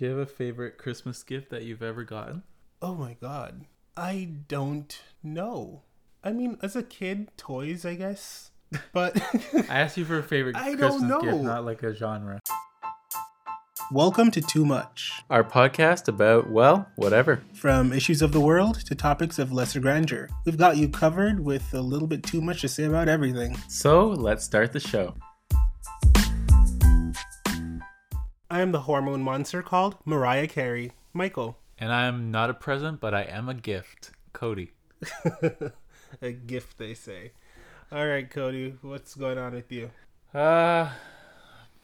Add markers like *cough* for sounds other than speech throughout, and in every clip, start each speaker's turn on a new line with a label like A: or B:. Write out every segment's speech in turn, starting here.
A: Do you have a favorite Christmas gift that you've ever gotten?
B: Oh my god. I don't know. I mean, as a kid, toys, I guess. *laughs* But
A: I asked you for a favorite
B: I
A: Christmas
B: don't know.
A: gift, not like a genre.
B: welcome to Too Much.
A: Our podcast about, well, whatever.
B: From issues of the world to topics of lesser grandeur. We've got you covered with a little bit too much to say about everything.
A: So let's start the show.
B: I am the hormone monster called Mariah Carey. Michael.
A: And I'm not a present, but I am a gift. Cody. *laughs*
B: a gift, they say. All right, Cody, what's going on with you?
A: Uh,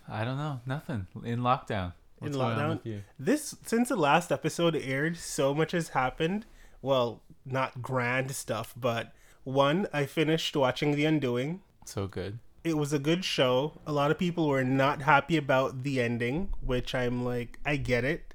A: I don't know. Nothing. In lockdown.
B: In
A: What's on
B: lockdown? This since the last episode aired, so much has happened. Well, not grand stuff, but one, I finished watching The Undoing.
A: So good.
B: It was a good show. A lot of people were not happy about the ending, which I'm like, I get it,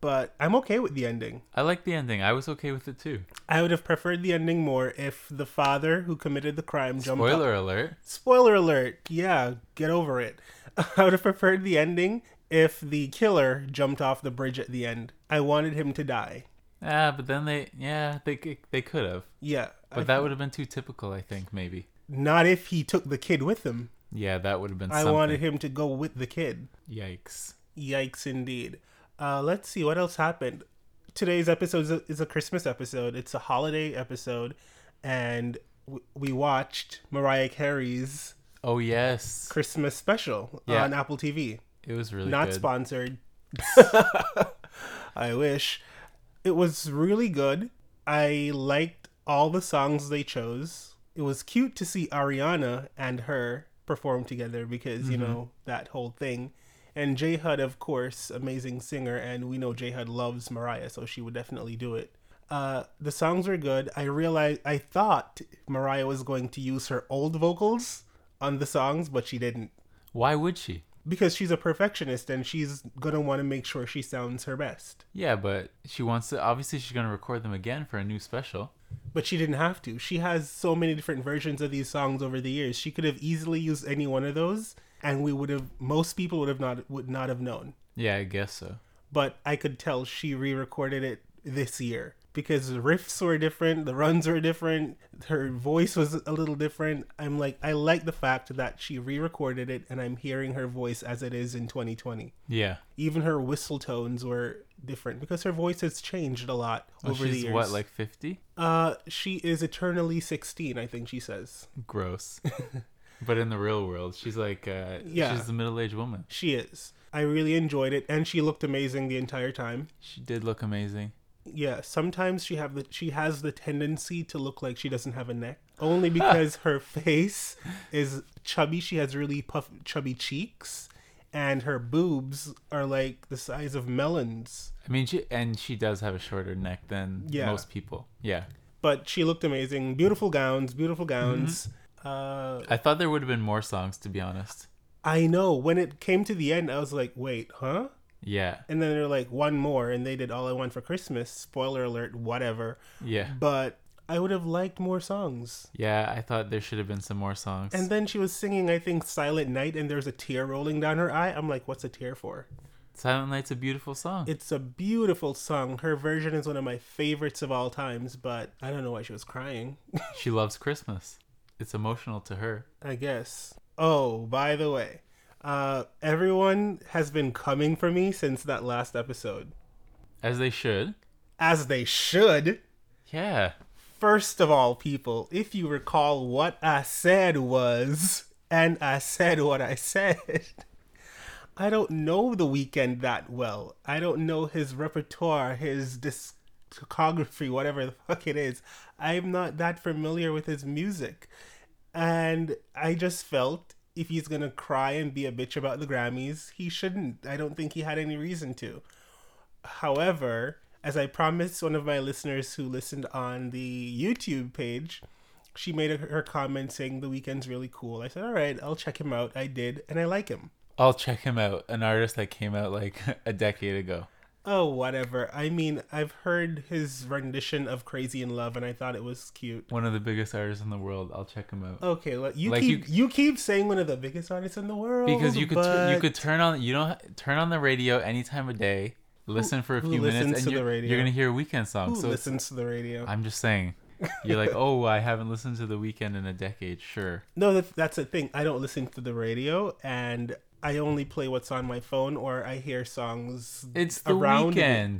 B: but I'm okay with the ending.
A: I like the ending. I was okay with it too.
B: I would have preferred the ending more if the father who committed the crime jumped. up-
A: Spoiler alert.
B: Spoiler alert. Yeah, get over it. *laughs* I would have preferred the ending if the killer jumped off the bridge at the end. I wanted him to die.
A: Ah, but then they, yeah, they they could have.
B: Yeah.
A: But
B: I-
A: that would have been too typical, I think, maybe.
B: Not if he took the kid with him.
A: Yeah, that would have been
B: I
A: something.
B: wanted him to go with the kid.
A: Yikes.
B: Yikes, indeed. Uh, let's see what else happened. Today's episode is a, is a Christmas episode. It's a holiday episode, and w- we watched Mariah Carey's
A: Oh, yes.
B: Christmas special
A: Yeah.
B: on Apple TV.
A: It was really
B: Not
A: good.
B: sponsored. *laughs* I wish. It was really good. I liked all the songs they chose. It was cute to see Ariana and her perform together because, you know, that whole thing. And J Hud, of course, amazing singer, and we know J Hud loves Mariah, so she would definitely do it. Uh, the songs were good. I realized I thought Mariah was going to use her old vocals on the songs, but she didn't
A: Why would she?
B: because she's a perfectionist and she's gonna want to make sure she sounds her best.
A: Yeah, but she wants to. Obviously, she's going to record them again for a new special.
B: But she didn't have to. She has so many different versions of these songs over the years. She could have easily used any one of those, and we would have. Most people would have not would not have known.
A: Yeah, I guess so.
B: But I could tell she re-recorded it this year because the riffs were different, the runs were different, her voice was a little different. I'm like, I like the fact that she re-recorded it, and I'm hearing her voice as it is in 2020.
A: Yeah.
B: even her whistle tones were different because her voice has changed a lot
A: Oh,
B: over the
A: she's
B: years.
A: what, like 50?
B: uh, she is eternally sixteen, I think she says.
A: Gross. *laughs* but in the real world, she's like, uh,
B: Yeah.
A: she's a middle aged woman.
B: She is. I really enjoyed it, and she looked amazing the entire time.
A: She did look amazing.
B: Yeah, sometimes she have the she has the tendency to look like she doesn't have a neck, only because *laughs* her face is chubby. She has really puff chubby cheeks, and her boobs are like the size of melons.
A: I mean, she and she does have a shorter neck than
B: Yeah.
A: most people. Yeah.
B: But she looked amazing. Beautiful gowns, beautiful gowns. Uh,
A: I thought there would have been more songs, to be honest.
B: I know. When it came to the end, I was like, wait, huh?
A: Yeah.
B: And then they're like, one more, and they did All I Want for Christmas. Spoiler alert, whatever.
A: Yeah.
B: But I would have liked more songs.
A: Yeah, I thought there should have been some more songs.
B: And then she was singing, I think, Silent Night, and there's a tear rolling down her eye. I'm like, what's a tear for?
A: Silent Night's a beautiful song.
B: It's a beautiful song. Her version is one of my favorites of all times, but I don't know why she was crying. *laughs*
A: she loves Christmas. It's emotional to her.
B: I guess. Oh, by the way, uh, everyone has been coming for me since that last episode.
A: As they should.
B: As they should.
A: Yeah.
B: First of all, people, if you recall what I said was, and I said what I said, I don't know the Weeknd that well. I don't know his repertoire, his discography, whatever the fuck it is. I'm not that familiar with his music. And I just felt if he's gonna cry and be a bitch about the Grammys, he shouldn't. I don't think he had any reason to. However, as I promised one of my listeners who listened on the YouTube page, she made a, her comment saying the Weeknd's really cool. I said, all right, I'll check him out. I did, and I like him.
A: I'll check him out. An artist that came out like *laughs* a decade ago.
B: Oh, whatever. I mean, I've heard his rendition of Crazy in Love, and I thought it was cute.
A: One of the biggest artists in the world. I'll check him out.
B: Okay, well, you
A: Like
B: keep
A: you-
B: you, keep saying one of the biggest artists in the world
A: because you could tur- you could turn on you don't turn on the radio any time of day listen for a few minutes, and
B: to
A: you're,
B: the radio?
A: you're gonna hear a Weeknd song.
B: Who
A: so
B: listens to the radio?
A: I'm just saying. You're like, *laughs* oh, I haven't listened to the Weeknd in a decade. Sure.
B: No, that, that's the thing. I don't listen to the radio, and I only play what's on my phone, or I hear songs
A: It's the
B: around me,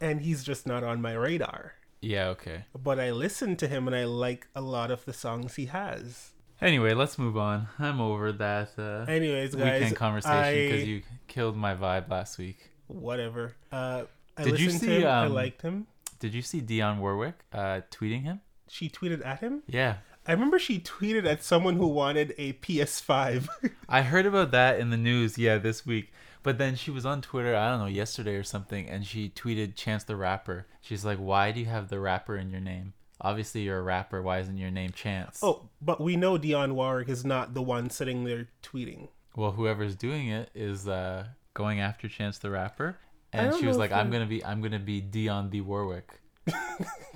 B: and he's just not on my radar.
A: Yeah. Okay.
B: But I listen to him, and I like a lot of the songs he has.
A: Anyway, let's move on. I'm over that uh,
B: Anyways, guys,
A: Weeknd conversation because you killed my vibe last week.
B: whatever. Uh, I
A: Did you see,
B: him. I
A: um,
B: liked him.
A: Did you see Dionne Warwick uh, tweeting him?
B: She tweeted at him.
A: Yeah.
B: I remember she tweeted at someone who wanted a PS5. *laughs*
A: I heard about that in the news, yeah, this week. But then she was on Twitter, I don't know, yesterday or something, and she tweeted Chance the Rapper. She's like, Why do you have the rapper in your name? Obviously, you're a rapper. Why isn't your name Chance?
B: oh, but we know Dionne Warwick is not the one sitting there tweeting.
A: Well, whoever's doing it is uh, going after Chance the Rapper. And she was like, I'm gonna be I'm gonna be Dionne the Warwick.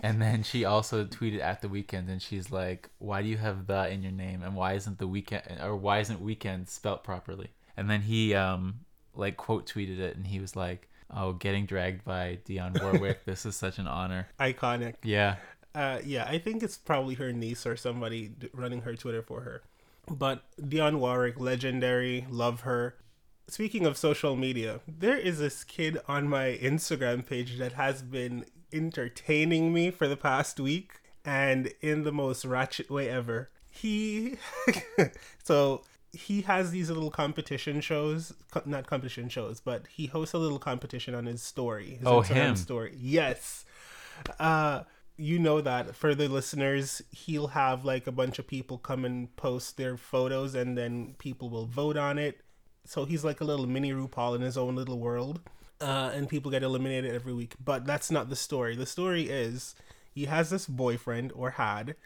A: And then she also tweeted at the Weeknd and she's like, Why do you have the in your name? And why isn't the Weeknd or why isn't Weeknd spelt properly? And then he um like quote tweeted it and he was like, Oh, getting dragged by Dionne Warwick, *laughs* this is such an honor.
B: Iconic.
A: Yeah.
B: Uh, yeah, I think it's probably her niece or somebody running her Twitter for her. But Dionne Warwick, legendary, love her. Speaking of social media, there is this kid on my Instagram page that has been entertaining me for the past week and in the most ratchet way ever. He *laughs* so he has these little competition shows, not competition shows, but he hosts a little competition on his story. His
A: Oh,
B: Instagram
A: him.
B: story. Yes. Uh you know that for the listeners, he'll have like a bunch of people come and post their photos and then people will vote on it. So he's like a little mini RuPaul in his own little world. Uh, and people get eliminated every week. But that's not the story. The story is he has this boyfriend or had,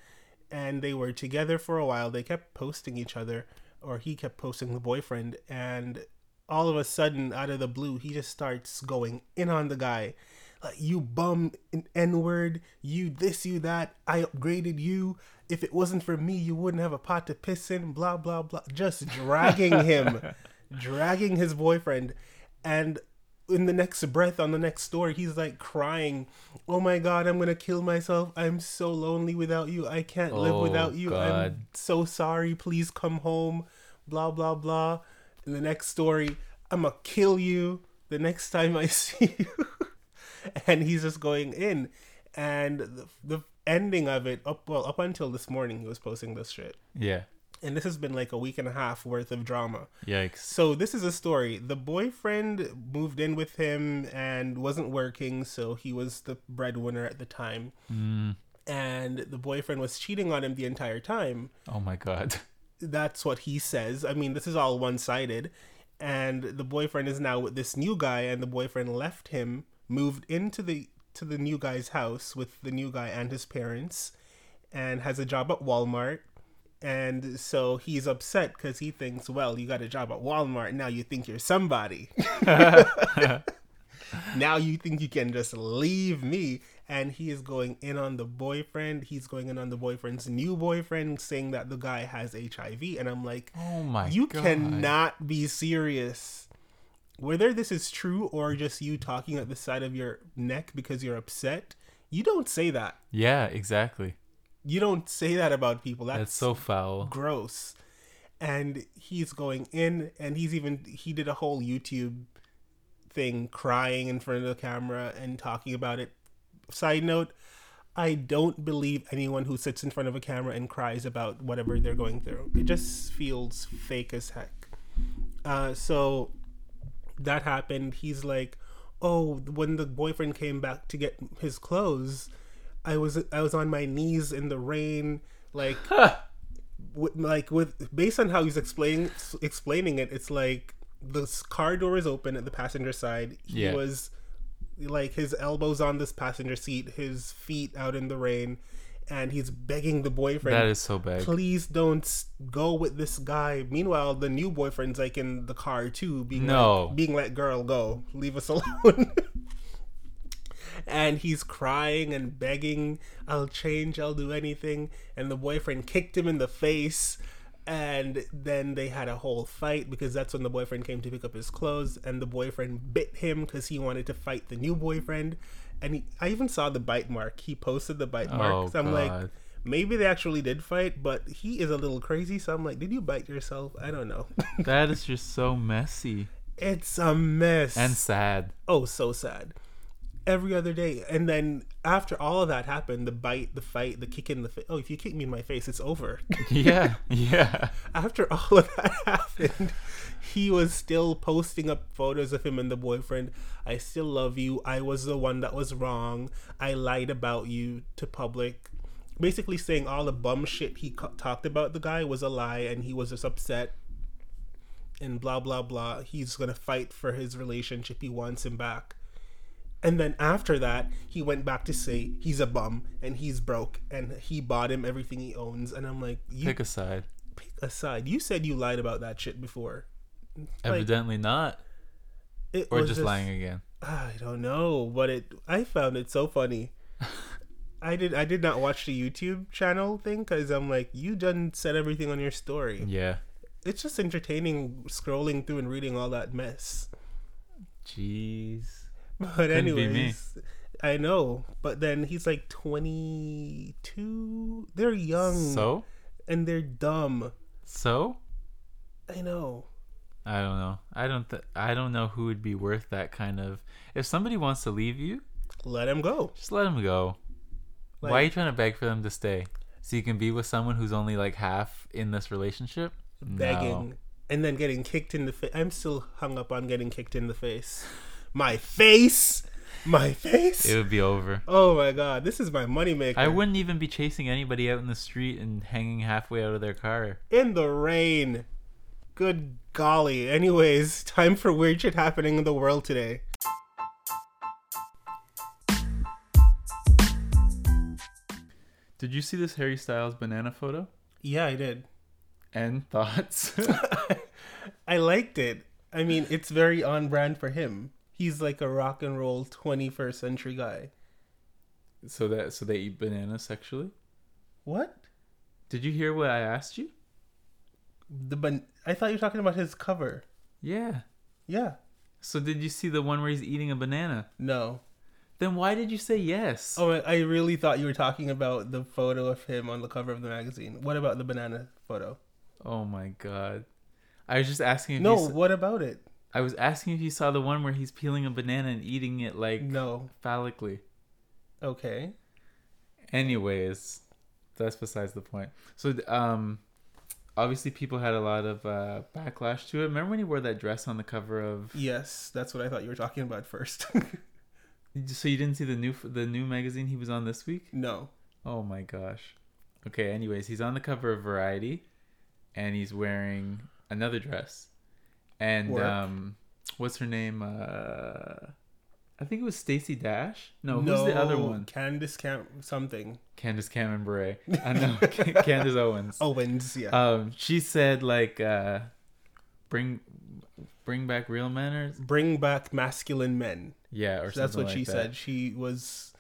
B: and they were together for a while. They kept posting each other, or he kept posting the boyfriend. And all of a sudden, out of the blue, he just starts going in on the guy like you bum n word you this you that i upgraded you if it wasn't for me you wouldn't have a pot to piss in blah blah blah just dragging him *laughs* dragging his boyfriend and in the next breath on the next story he's like crying oh my god i'm gonna kill myself. I'm so lonely without you. I can't live
A: Oh,
B: without you.
A: God.
B: i'm so sorry. Please come home. Blah blah blah. In the next story i'm gonna kill you the next time i *laughs* see you. And he's just going in. And the, the ending of it up well up until this morning he was posting this shit.
A: Yeah.
B: And this has been like a week and a half worth of drama
A: Yikes.
B: so this is a story the boyfriend moved in with him and wasn't working so he was the breadwinner at the time
A: Mm.
B: and the boyfriend was cheating on him the entire time
A: Oh my god.
B: that's what he says. I mean, this is all one sided. And the boyfriend is now with this new guy, and the boyfriend left him, moved into the to the new guy's house with the new guy and his parents, and has a job at Walmart. And so he's upset because he thinks, well, you got a job at Walmart. Now you think you're somebody. *laughs* *laughs* now you think you can just leave me. And he is going in on the boyfriend. He's going in on the boyfriend's new boyfriend, saying that the guy has HIV. And I'm like,
A: Oh my
B: you
A: god.
B: cannot be serious. Whether this is true or just you talking at the side of your neck because you're upset, you don't say that.
A: Yeah, exactly.
B: You don't say that about people. That's,
A: That's so foul.
B: gross. And he's going in, and he's even he did a whole YouTube thing, crying in front of the camera and talking about it. Side note: I don't believe anyone who sits in front of a camera and cries about whatever they're going through. It just feels fake as heck. Uh, so that happened. He's like, "Oh, when the boyfriend came back to get his clothes, I was I was on my knees in the rain, like." with, like with based on how he's explaining explaining it, it's like the car door is open at the passenger side. He
A: Yeah.
B: was like his elbows on this passenger seat, his feet out in the rain, and he's begging the boyfriend,
A: That is so bad.
B: "Please don't go with this guy." Meanwhile, the new boyfriend's like in the car too, being
A: No.
B: like, being like, "Girl, go, leave us *laughs* alone." And he's crying and begging, "I'll change, I'll do anything." And the boyfriend kicked him in the face. And then they had a whole fight because that's when the boyfriend came to pick up his clothes, and the boyfriend bit him because he wanted to fight the new boyfriend. And he, I even saw the bite mark. He posted the bite mark.
A: Oh,
B: so I'm like,
A: God.
B: maybe they actually did fight, but he is a little crazy. So I'm like, did you bite yourself? I don't know. *laughs*
A: That is just so messy
B: it's a mess.
A: and sad.
B: oh, so sad. Every other day, and then after all of that happened, the bite, the fight, the kick in the face. Oh, if you kick me in my face, it's over. *laughs*
A: Yeah, yeah.
B: after all of that *laughs* happened, he was still posting up photos of him and the boyfriend. I still love you. I was the one that was wrong. I lied about you to public. Basically saying all the bum shit he co- talked about the guy was a lie and he was just upset and blah blah blah. He's going to fight for his relationship. He wants him back. And then after that, he went back to say he's a bum and he's broke and he bought him everything he owns. And I'm like, you
A: Pick a side.
B: pick a side. You said you lied about that shit before. Like,
A: Evidently not.
B: it
A: Or just lying again.
B: I don't know, but it. I found it so funny. *laughs* I did. I did not watch the YouTube channel thing because I'm like, you done said everything on your story.
A: Yeah.
B: It's just entertaining scrolling through and reading all that mess.
A: Jeez. *laughs*
B: But anyways, I know. But then he's like 22. They're young
A: So?
B: and they're dumb.
A: So?
B: I know.
A: I don't know. I don't. Th- I don't know who would be worth that kind of. If somebody wants to leave you,
B: Let him go.
A: just let them go. Why are you trying to beg for them to stay? So you can be with someone who's only like half in this relationship?
B: begging and then getting kicked in the face. I'm still hung up on getting kicked in the face. My face, my face.
A: It would be over.
B: Oh my god, this is my moneymaker.
A: I wouldn't even be chasing anybody out in the street and hanging halfway out of their car.
B: in the rain. Good golly. Anyways, *laughs* time for weird shit happening in the world today.
A: Did you see this Harry Styles banana photo?
B: Yeah, I did.
A: And thoughts? *laughs*
B: I liked it. I mean, it's very on brand for him. He's like a rock and roll 21st century guy.
A: so that so they eat bananas sexually?
B: What?
A: Did you hear what I asked you?
B: The ban- I thought you were talking about his cover.
A: Yeah.
B: Yeah.
A: So did you see the one where he's eating a banana?
B: No.
A: Then why did you say yes?
B: Oh, I really thought you were talking about the photo of him on the cover of the magazine. What about the banana photo?
A: Oh my god. I was just asking
B: No,
A: you
B: what about it?
A: I was asking if you saw the one where he's peeling a banana and eating it like
B: No.
A: phallically.
B: Okay.
A: Anyways, that's besides the point. So um obviously people had a lot of uh backlash to it. Remember when he wore that dress on the cover of
B: Yes, that's what I thought you were talking about first. *laughs*
A: So you didn't see the new the new magazine he was on this week?
B: no.
A: Oh my gosh. Okay, anyways, he's on the cover of Variety and he's wearing another dress. And
B: Work.
A: um what's her name? Uh I think it was Stacy Dash. No, who's the other one?
B: Candace Cam something.
A: Candace Cameron Bure. *laughs* I know Candace Owens.
B: Owens, yeah.
A: Um she said like uh bring bring back real manners.
B: Bring back masculine men.
A: Yeah, or
B: So that's what she
A: that.
B: said. She was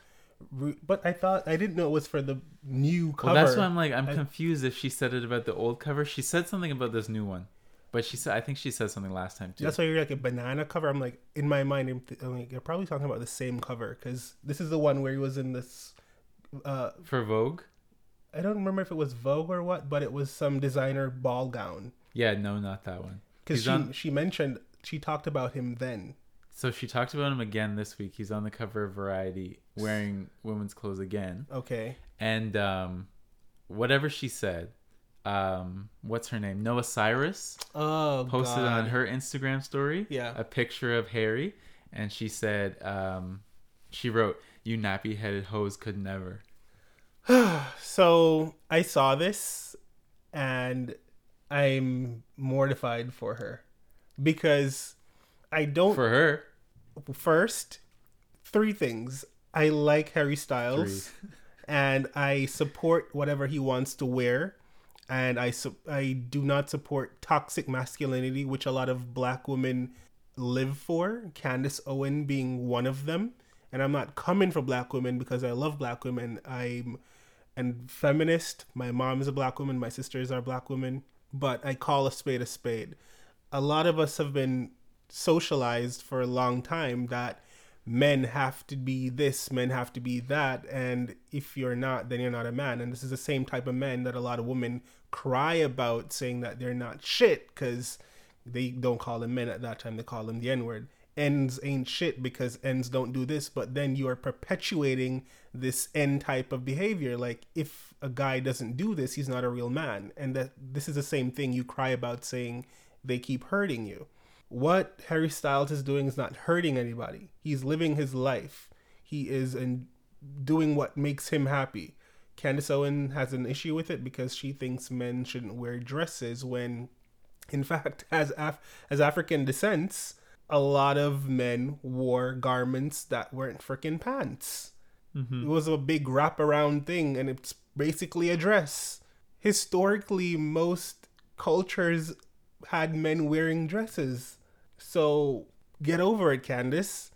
B: but I thought I didn't know it was for the new cover.
A: Well, that's why I'm like I'm
B: I-
A: confused if she said it about the old cover. She said something about this new one, but she said I think she said something last time too.
B: That's why you're like a banana cover. I'm like in my mind. I'm, th- I'm like you're probably talking about the same cover because this is the one where he was in this. Uh,
A: For Vogue?
B: I don't remember if it was Vogue or what, but it was some designer ball gown
A: Yeah, no, not that one.
B: because she
A: on-
B: she mentioned she talked about him then.
A: So she talked about him again this week. He's on the cover of Variety wearing women's clothes again.
B: Okay.
A: And um, whatever she said, um, what's her name? Noah Cyrus
B: Oh,
A: posted
B: God.
A: on her Instagram story
B: Yeah.
A: a picture of Harry, and she said, um, she wrote, "You nappy-headed hoes could never." *sighs*
B: So I saw this, and I'm mortified for her because I don't.
A: For her,
B: First, three things. I like Harry Styles, and I support whatever he wants to wear, and I su- I do not support toxic masculinity, which a lot of black women live for. Candace Owen being one of them, and I'm not coming for black women because I love black women. I'm and feminist. My mom is a black woman. My sisters are black women. but I call a spade a spade. A lot of us have been socialized for a long time that men have to be this, men have to be that, and if you're not, then you're not a man. And this is the same type of men that a lot of women cry about, saying that they're not shit because they don't call them men at that time; they call them the N word. Ends ain't shit because ends don't do this, but then you are perpetuating this N type of behavior. Like if a guy doesn't do this, he's not a real man, and that this is the same thing you cry about saying they keep hurting you what Harry Styles is doing is not hurting anybody. He's living his life. He is in doing what makes him happy. Candace Owen has an issue with it because she thinks men shouldn't wear dresses when in *laughs* fact as Af- as African descents a lot of men wore garments that weren't freaking pants. Mm-hmm. It was a big wraparound thing and it's basically a dress. Historically most cultures had men wearing dresses. So get over it, Candace.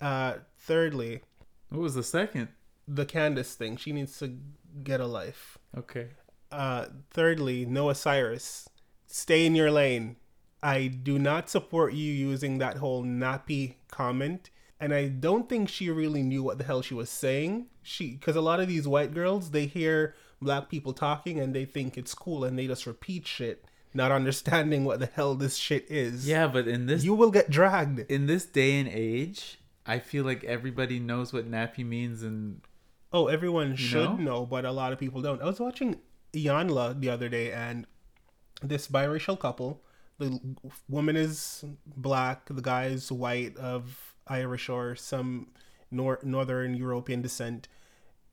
B: Uh, thirdly,
A: what was the second?
B: The Candace thing. She needs to get a life.
A: Okay.
B: Uh, thirdly, Noah Cyrus, stay in your lane. I do not support you using that whole nappy comment. And I don't think she really knew what the hell she was saying. She, because a lot of these white girls, they hear black people talking and they think it's cool and they just repeat shit not understanding what the hell this shit is.
A: Yeah, but in this
B: you will get dragged.
A: In this day and age, I feel like everybody knows what nappy means and
B: Oh, everyone should know? know? but a lot of people don't. I was watching Iyanla the other day and this biracial couple, the woman is black, the guy is white of Irish or some nor- northern European descent.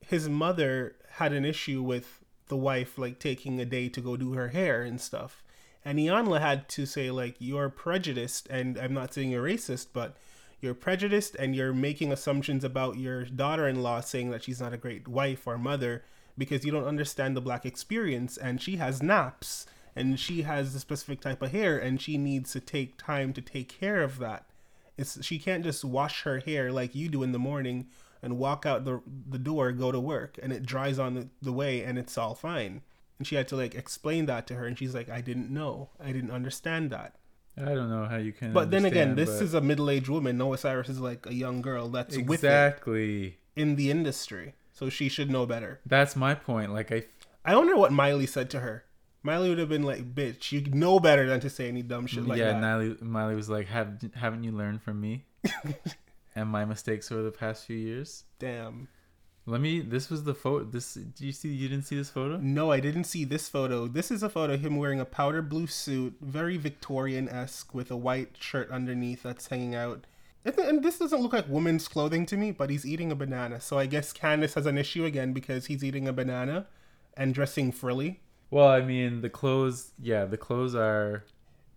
B: His mother had an issue with the wife like taking a day to go do her hair and stuff and Iyanla had to say, like, you're prejudiced, and I'm not saying you're racist, but you're prejudiced and you're making assumptions about your daughter in law, saying that she's not a great wife or mother because you don't understand the black experience. And she has naps and she has a specific type of hair, and she needs to take time to take care of that. It's, she can't just wash her hair like you do in the morning and walk out the, the door, go to work, and it dries on the, the way and it's all fine and she had to like explain that to her and she's like i didn't know i didn't understand that
A: i don't know how you can
B: but then again this but... is a middle-aged woman. Noah cyrus is like a young girl that's
A: exactly.
B: in the industry so she should know better.
A: That's my point like i
B: i wonder what miley said to her. Miley would have been like bitch you know better than to say any dumb shit like yeah, that.
A: Yeah miley, miley was like have haven't you learned from me *laughs* and my mistakes over the past few years?
B: Damn
A: let me. This was the photo. This. Do you see? You didn't see this photo?
B: No, I didn't see this photo. This is a photo of him wearing a powder blue suit, very Victorian esque, with a white shirt underneath that's hanging out. And this doesn't look like women's clothing to me, but he's eating a banana. So I guess Candace has an issue again because he's eating a banana and dressing frilly.
A: Well, I mean, the clothes. Yeah, the clothes are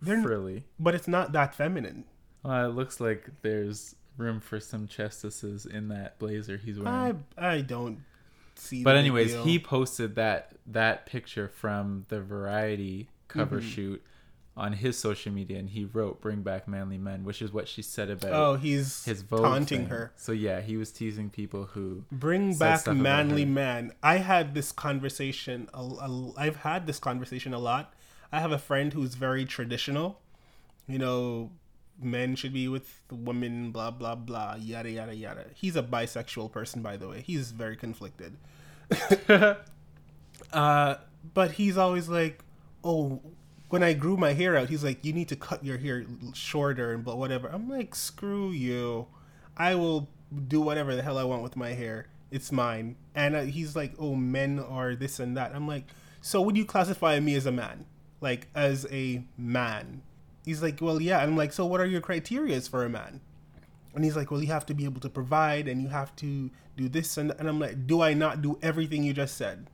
A: They're, frilly,
B: but it's not that feminine.
A: It looks like there's room for some chestises in that blazer he's wearing.
B: I I don't see.
A: But anyways, he posted that that picture from the Variety cover mm-hmm. shoot on his social media, and he wrote "Bring back manly men," which is what she said about.
B: Oh, he's his Vogue taunting thing. her.
A: So yeah, he was teasing people who
B: bring back manly men. I had this conversation. I've had this conversation a lot. I have a friend who's very traditional. You know, men should be with women, blah blah blah, yada yada yada. He's a bisexual person, by the way. He's very conflicted. *laughs* uh, but he's always like, oh, when I grew my hair out, he's like, you need to cut your hair shorter and but whatever. I'm like, screw you. I will do whatever the hell I want with my hair. It's mine. And uh, he's like, oh, men are this and that. I'm like, so would you classify me as a man? Like, as a man? He's like, well, yeah. And I'm like, so what are your criterias for a man? And he's like, well, you have to be able to provide and you have to do this. And, and I'm like, do I not do everything you just said?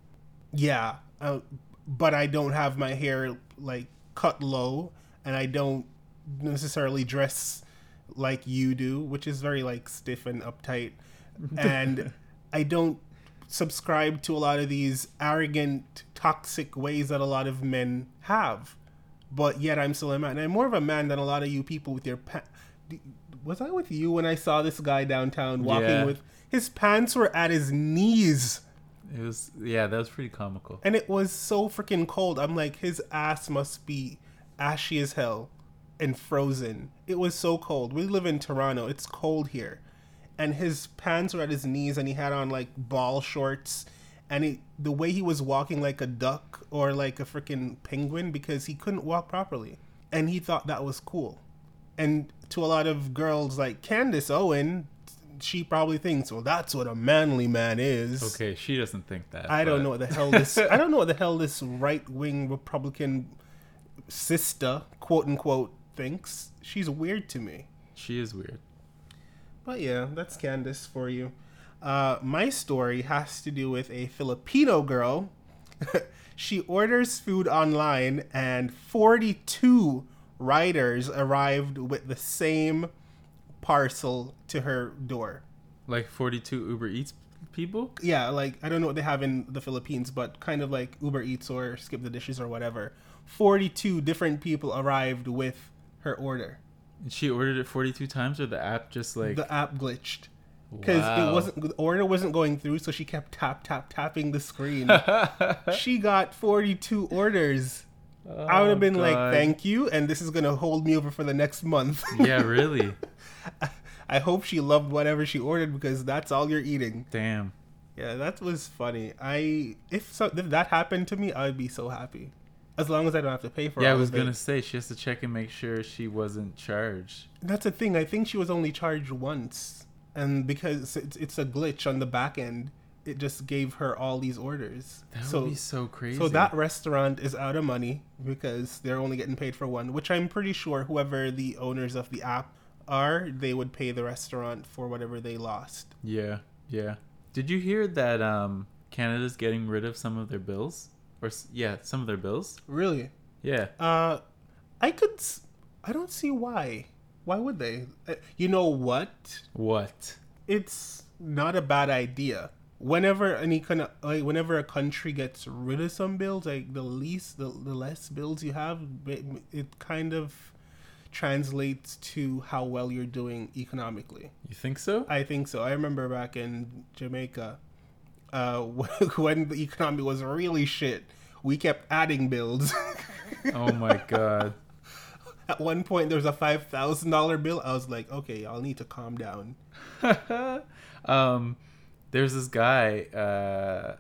B: Yeah. Uh, but I don't have my hair like cut low and I don't necessarily dress like you do, which is very like stiff and uptight. *laughs* And I don't subscribe to a lot of these arrogant, toxic ways that a lot of men have but yet I'm still a man. And I'm more of a man than a lot of you people with your pants. Was I with you when I saw this guy downtown walking yeah. with his pants were at his knees?
A: It was yeah, that was pretty comical.
B: And it was so freaking cold. I'm like, his ass must be ashy as hell and frozen. It was so cold. We live in Toronto. It's cold here. And his pants were at his knees and he had on like ball shorts and he, the way he was walking like a duck or like a freaking penguin because he couldn't walk properly. And he thought that was cool. And to a lot of girls like Candace Owen, she probably thinks, well, that's what a manly man is.
A: Okay, she doesn't think that.
B: I don't know what the hell *laughs* this. I don't know what the hell this right wing Republican sister, quote unquote, thinks. She's weird to me.
A: She is weird.
B: But yeah, that's Candace for you. Uh, my story has to do with a Filipino girl. *laughs* she orders food online, and 42 riders arrived with the same parcel to her door.
A: Like 42 Uber Eats people?
B: Yeah, like I don't know what they have in the Philippines, but kind of like Uber Eats or Skip the Dishes or whatever. 42 different people arrived with her order.
A: And she ordered it 42 times, or the app just like.
B: the app glitched because
A: Wow.
B: it wasn't the order wasn't going through, so she kept tap tap tapping the screen. *laughs* she got 42 orders. I would have oh, been like,
A: Oh,
B: "Thank you," and this is gonna hold me over for the next month. *laughs*
A: yeah, really. *laughs*
B: I hope she loved whatever she ordered because that's all you're eating.
A: Damn.
B: Yeah, that was funny. I if so if that happened to me, I would be so happy. As long as I don't have to pay for it.
A: Yeah, I was gonna say she has to check and make sure she wasn't charged.
B: That's the thing. I think she was only charged once, and because it's, it's a glitch on the back end, it just gave her all these orders.
A: That
B: so,
A: would be so crazy.
B: so that restaurant is out of money because they're only getting paid for one. Which I'm pretty sure whoever the owners of the app are, they would pay the restaurant for whatever they lost.
A: Yeah, yeah. Did you hear that um Canada's getting rid of some of their bills? Or yeah, some of their bills?
B: Really?
A: Yeah.
B: Uh, I could. I don't see why. Why would they? Uh, You know what?
A: What?
B: it's not a bad idea. Whenever any kind of like whenever a country gets rid of some bills, like the least the, the less bills you have, it, it kind of translates to how well you're doing economically.
A: You think so?
B: I think so. I remember back in Jamaica, uh, *laughs* when the economy was really shit, we kept adding bills.
A: oh my god. *laughs*
B: At one point, there was a five thousand dollar bill. I was like, okay, y'all need to calm down. *laughs*
A: um, there's this guy, uh,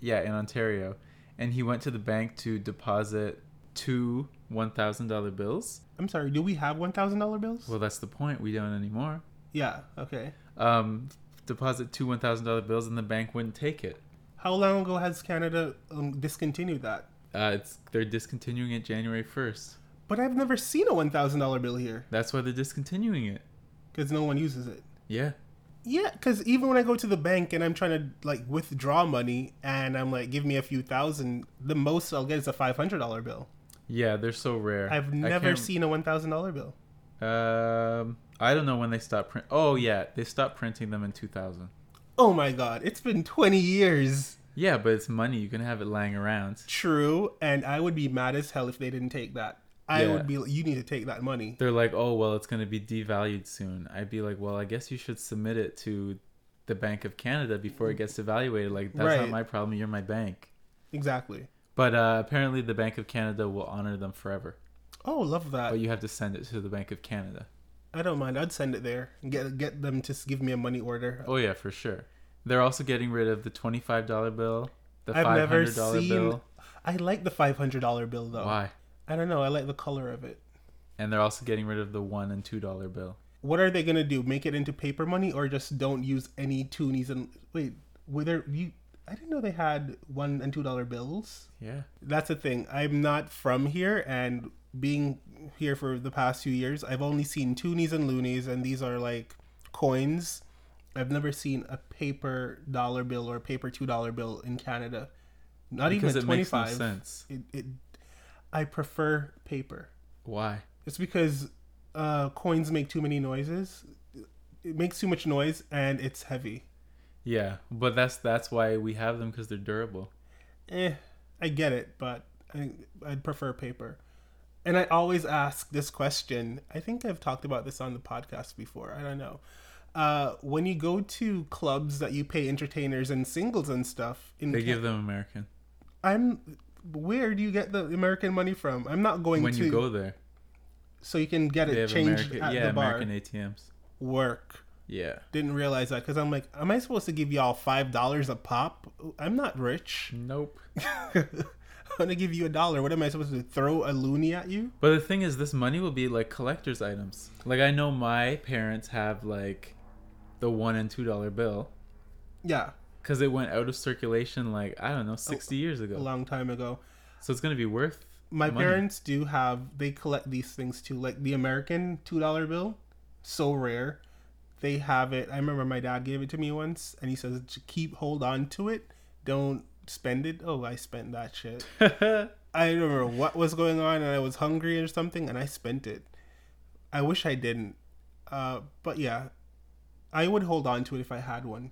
A: yeah, in Ontario, and he went to the bank to deposit two one thousand dollar bills.
B: I'm sorry. Do we have one thousand dollar bills?
A: Well, that's the point. We don't anymore.
B: yeah. Okay.
A: Um, deposit two one thousand dollar bills, and the bank wouldn't take it.
B: How long ago has Canada um, discontinued that?
A: Uh, it's they're discontinuing it January first.
B: But I've never seen a one thousand dollar bill here
A: That's why they're discontinuing it.
B: because no one uses it.
A: Yeah.
B: Yeah, because even when I go to the bank and I'm trying to like withdraw money and I'm like, give me a few thousand, the most I'll get is a five hundred dollar bill.
A: Yeah, they're so rare.
B: I've never seen a one thousand dollar bill.
A: Um, I don't know when they stopped print. Oh yeah, they stopped printing them in 2000.
B: Oh my god, it's been twenty years.
A: Yeah, but it's money. You can have it lying around.
B: True, and I would be mad as hell if they didn't take that. I
A: Yeah.
B: would be. You need to take that money.
A: They're like, oh well, it's gonna be devalued soon. I'd be like, well, I guess you should submit it to the Bank of Canada before it gets evaluated. Like that's not my problem. You're my bank.
B: Exactly.
A: But uh, apparently, the Bank of Canada will honor them forever.
B: Oh, love that.
A: But you have to send it to the Bank of Canada.
B: I don't mind. I'd send it there and get get them to give me a money order.
A: Oh yeah, for sure. They're also getting rid of the twenty-five dollar bill, the
B: I've
A: five
B: never
A: hundred dollar
B: seen.
A: bill.
B: I like the five hundred dollar bill though.
A: Why?
B: I don't know. I like the color of it.
A: And they're also getting rid of the one and two dollar bill.
B: What are they gonna do? Make it into paper money or just don't use any toonies? And wait, were there you? I didn't know they had one and two dollar bills.
A: Yeah.
B: That's the thing. I'm not from here, and being here for the past few years, I've only seen toonies and loonies, and these are like coins. I've never seen a paper dollar bill or a paper two dollar bill in Canada. Not
A: because
B: even twenty
A: makes no
B: five.
A: sense.
B: it, it I prefer paper.
A: Why?
B: It's because uh, coins make too many noises. It makes too much noise and it's heavy.
A: Yeah, but that's that's why we have them because they're durable.
B: Eh, I get it, but I I'd prefer paper. And I always ask this question. I think I've talked about this on the podcast before. I don't know. Uh, when you go to clubs that you pay entertainers and singles and stuff, in
A: They give them American
B: I'm. Where do you get the American money from? I'm not going
A: when
B: to.
A: When you go there.
B: so you can get it changed
A: American,
B: at
A: yeah,
B: the bar.
A: American ATMs.
B: Work.
A: Yeah.
B: Didn't realize that because I'm like, am I supposed to give y'all five dollars a pop? I'm not rich.
A: Nope. *laughs*
B: I'm gonna give you a dollar. What am I supposed to throw a loonie at you?
A: But the thing is, this money will be like collector's items. Like I know my parents have like the one and two dollar bill
B: Yeah,
A: because it went out of circulation like I don't know sixty years ago, a
B: long time ago.
A: So it's gonna be worth.
B: My
A: money.
B: parents do have. They collect these things too, like the American two dollar bill. So rare. They have it. I remember my dad gave it to me once, and he says, "J- "Keep hold on to it. Don't spend it." Oh, I spent that shit. *laughs* I don't remember what was going on, and I was hungry or something, and I spent it. I wish I didn't, uh, but yeah, I would hold on to it if I had one.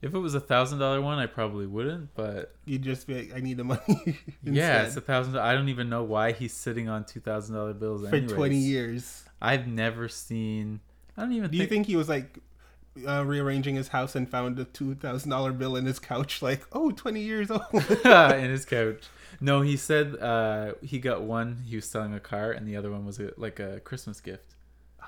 A: If it was a thousand dollar one, I probably wouldn't. But
B: You'd just be like, "I need the money." *laughs*
A: yeah, it's a thousand. I don't even know why he's sitting on two thousand dollar bills.
B: for
A: anyways.
B: twenty years.
A: I've never seen. I don't even.
B: Think Do you
A: think,
B: think he was like uh, rearranging his house and found a two thousand dollar bill in his couch? *laughs* Like, oh, 20 years old. *laughs*
A: in his couch. No, he said uh, he got one. He was selling a car, and the other one was a, like a Christmas gift.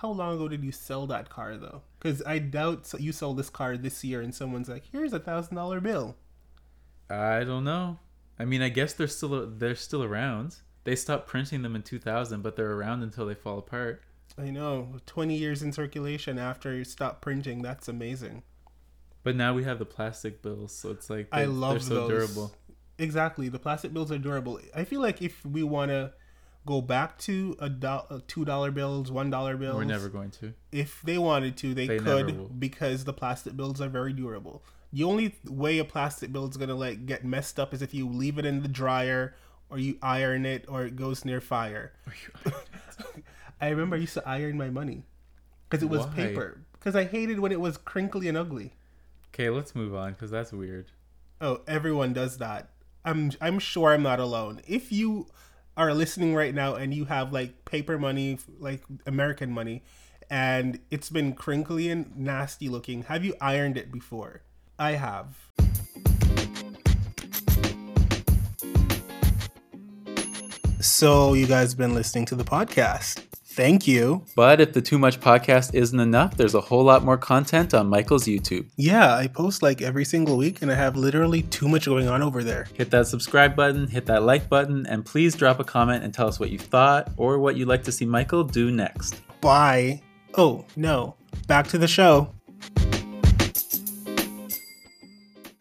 B: How long ago did you sell that car though? Because I doubt you sold this car this year and someone's like, here's a thousand dollar bill.
A: I don't know. I mean, I guess they're still they're still around. They stopped printing them in 2000, but they're around until they fall apart.
B: I know, 20 years in circulation after you stop printing. That's amazing.
A: But now we have the plastic bills, so it's like
B: I
A: they're,
B: love
A: they're so
B: those.
A: durable.
B: Exactly. The plastic bills are durable. I feel like if we want to go back to a do- two dollar bills, one dollar bills,
A: We're never going to.
B: if they wanted to, they,
A: They
B: could because the plastic bills are very durable. The only way a plastic bill is gonna like get messed up is if you leave it in the dryer or you iron it or it goes near fire. *laughs* *laughs* I remember I used to iron my money because it was
A: Why?
B: paper. Because I hated when it was crinkly and ugly.
A: Okay, let's move on because that's weird.
B: Oh, everyone does that. I'm I'm sure I'm not alone. If you are listening right now and you have like paper money, like American money, and it's been crinkly and nasty looking, have you ironed it before? I have. So you guys been listening to the podcast. Thank you.
A: But if the Too Much podcast isn't enough, there's a whole lot more content on Michael's YouTube.
B: Yeah, I post like every single week and I have literally too much going on over there.
A: Hit that subscribe button, hit that like button, and please drop a comment and tell us what you thought or what you'd like to see Michael do next.
B: Bye. Oh, no. Back to the show.